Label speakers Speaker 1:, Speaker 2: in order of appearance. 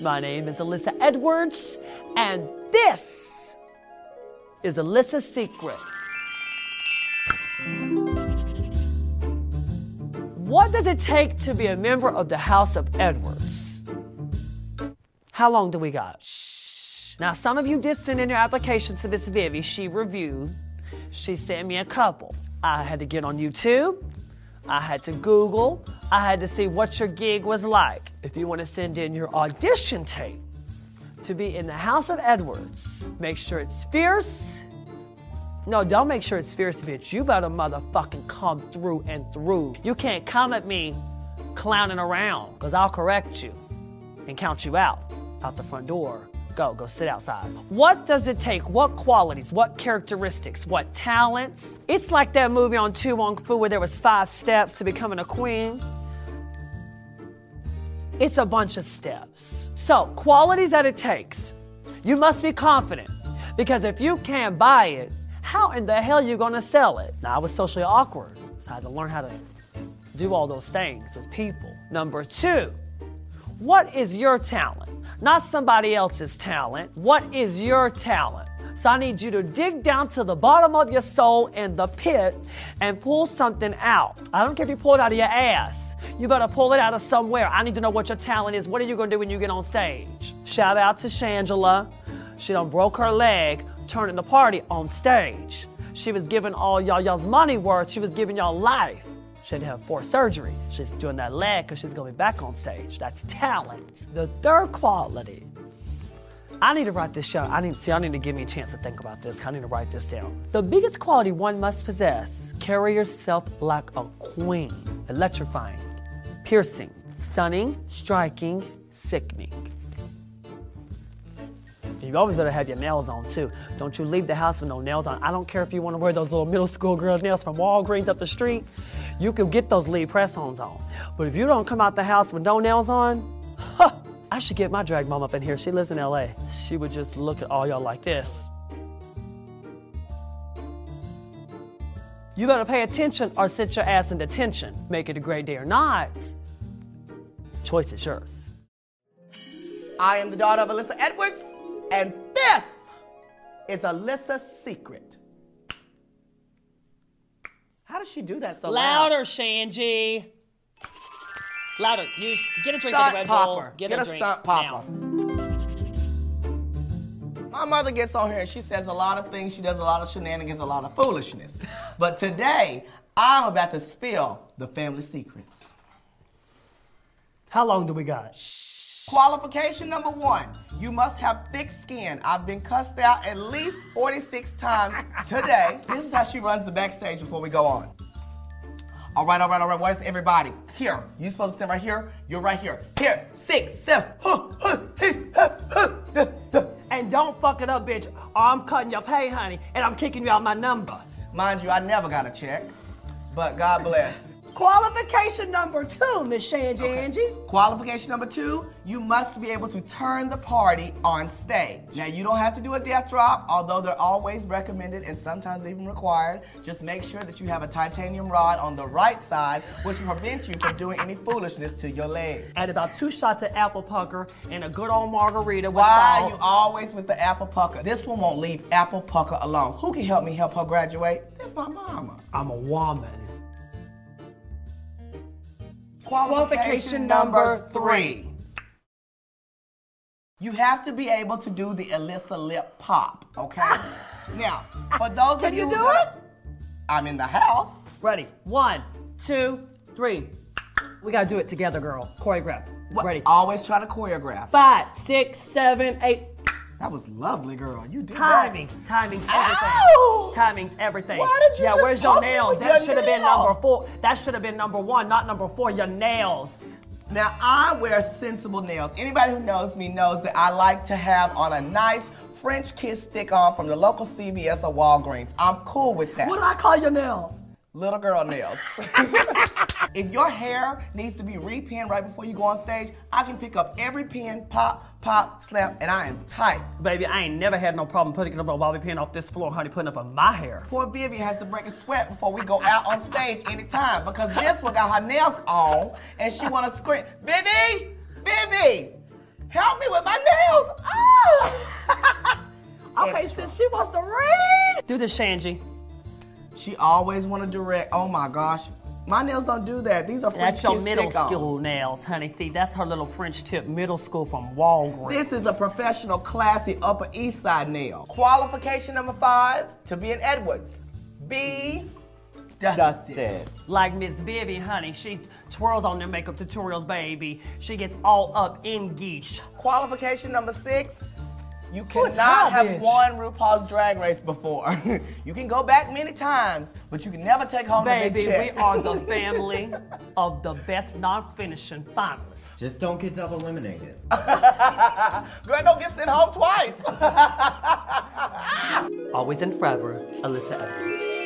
Speaker 1: My name is Alyssa Edwards, and this is Alyssa's Secret. What does it take to be a member of the House of Edwards? How long do we got? Shh. Now, some of you did send in your applications to Miss Vivi. She reviewed. She sent me a couple. I had to get on YouTube. I had to Google. I had to see what your gig was like. If you want to send in your audition tape to be in the House of Edwards, make sure it's fierce. No, don't make sure it's fierce, bitch. You better motherfucking come through and through. You can't come at me clowning around, because I'll correct you and count you out out the front door. Go, go sit outside. What does it take? What qualities? What characteristics? What talents? It's like that movie on To Wong Foo where there was five steps to becoming a queen. It's a bunch of steps. So, qualities that it takes. You must be confident because if you can't buy it, how in the hell are you to sell it? Now, I was socially awkward, so I had to learn how to do all those things with people. Number two, what is your talent? Not somebody else's talent. What is your talent? So I need you to dig down to the bottom of your soul in the pit and pull something out. I don't care if you pull it out of your ass. You better pull it out of somewhere. I need to know what your talent is. What are you going to do when you get on stage? Shout out to Shangela. She done broke her leg turning the party on stage. She was giving all y'all y'all's money worth. She was giving y'all life. She had to have four surgeries. She's doing that leg because she's going to be back on stage. That's talent. The third quality. I need to write this down. I need see. I need to give me a chance to think about this. I need to write this down. The biggest quality one must possess: carry yourself like a queen, electrifying, piercing, stunning, striking, sickening. You always better have your nails on too. Don't you leave the house with no nails on. I don't care if you want to wear those little middle school girls' nails from Walgreens up the street. You can get those Lee press-ons on. But if you don't come out the house with no nails on, huh, I should get my drag mom up in here. She lives in LA. She would just look at all y'all like this. You better pay attention or sit your ass in detention. Make it a great day or not. Choice is yours.
Speaker 2: I am the daughter of Alyssa Edwards, and this is Alyssa's secret. How does she do that so loud?
Speaker 1: Louder, Shanji. Louder. Use get a drink
Speaker 2: Stunt
Speaker 1: of the Red
Speaker 2: popper.
Speaker 1: Bull. Get,
Speaker 2: Get
Speaker 1: a,
Speaker 2: a
Speaker 1: drink
Speaker 2: stunt popper.
Speaker 1: now.
Speaker 2: My mother gets on here and she says a lot of things. She does a lot of shenanigans, a lot of foolishness. But today, I'm about to spill the family secrets.
Speaker 1: How long do we got?
Speaker 2: Qualification number one, you must have thick skin. I've been cussed out at least 46 times today. This is how she runs the backstage before we go on. All right, all right, all right. Where's everybody? Here. You supposed to stand right here. You're right here. Here. Six, seven. huh, huh, hey, huh, huh, duh, duh.
Speaker 1: Don't fuck it up, bitch, or I'm cutting your pay, honey, and I'm kicking you out my number.
Speaker 2: Mind you, I never got a check, but God bless.
Speaker 1: Qualification number two, Miss Shanji Angie.
Speaker 2: Qualification number two, you must be able to turn the party on stage. Now, you don't have to do a death drop, although they're always recommended and sometimes even required. Just make sure that you have a titanium rod on the right side, which will prevent you from doing any foolishness to your leg.
Speaker 1: Add about two shots of apple pucker and a good old margarita with
Speaker 2: Why are
Speaker 1: salt.
Speaker 2: you always with the apple pucker? This one won't leave apple pucker alone. Who can help me help her graduate? That's my mama.
Speaker 1: I'm a woman.
Speaker 2: Qualification number three. You have to be able to do the Alyssa lip pop, okay? now, for those
Speaker 1: Can
Speaker 2: of
Speaker 1: you
Speaker 2: you
Speaker 1: do
Speaker 2: that-
Speaker 1: it?
Speaker 2: I'm in the house.
Speaker 1: Ready? One, two, three. We gotta do it together, girl. Choreographed.
Speaker 2: What-
Speaker 1: Ready?
Speaker 2: Always try to choreograph.
Speaker 1: Five, six, seven, eight.
Speaker 2: That was lovely, girl. You did
Speaker 1: Timing. Timing's everything.
Speaker 2: Ow!
Speaker 1: Timing's everything.
Speaker 2: Why did you
Speaker 1: Yeah, where's your nails? That should have been number four. That should have been number one, not number four. Your nails.
Speaker 2: Now, I wear sensible nails. Anybody who knows me knows that I like to have on a nice French kiss stick on from the local CVS or Walgreens. I'm cool with that.
Speaker 1: What do I call your nails?
Speaker 2: Little girl nails. if your hair needs to be repinned right before you go on stage, I can pick up every pin, pop, pop, slap, and I am tight.
Speaker 1: Baby, I ain't never had no problem putting up a bobby pin off this floor, honey, putting up on my hair.
Speaker 2: Poor Vivian has to break a sweat before we go out on stage anytime because this one got her nails on and she wanna scream, Vivi! Vivi! Help me with my nails. Ah!
Speaker 1: Okay, since she wants to read, do the Shanji.
Speaker 2: She always want to direct. Oh my gosh. My nails don't do that. These are French
Speaker 1: That's your middle school nails, honey. See, that's her little French tip middle school from Walgreens.
Speaker 2: This is a professional, classy Upper East Side nail. Qualification number five to be an Edwards. Be dusted.
Speaker 3: Dusted.
Speaker 1: Like Miss Vivi, honey, she twirls on their makeup tutorials, baby. She gets all up in geesh.
Speaker 2: Qualification number six. You cannot
Speaker 1: that,
Speaker 2: have
Speaker 1: bitch?
Speaker 2: won RuPaul's Drag Race before. you can go back many times, but you can never take home the big check.
Speaker 1: Baby, we are the family of the best non-finishing finalists.
Speaker 3: Just don't get double eliminated.
Speaker 2: Girl, don't get sent home twice.
Speaker 1: Always and forever, Alyssa Edwards.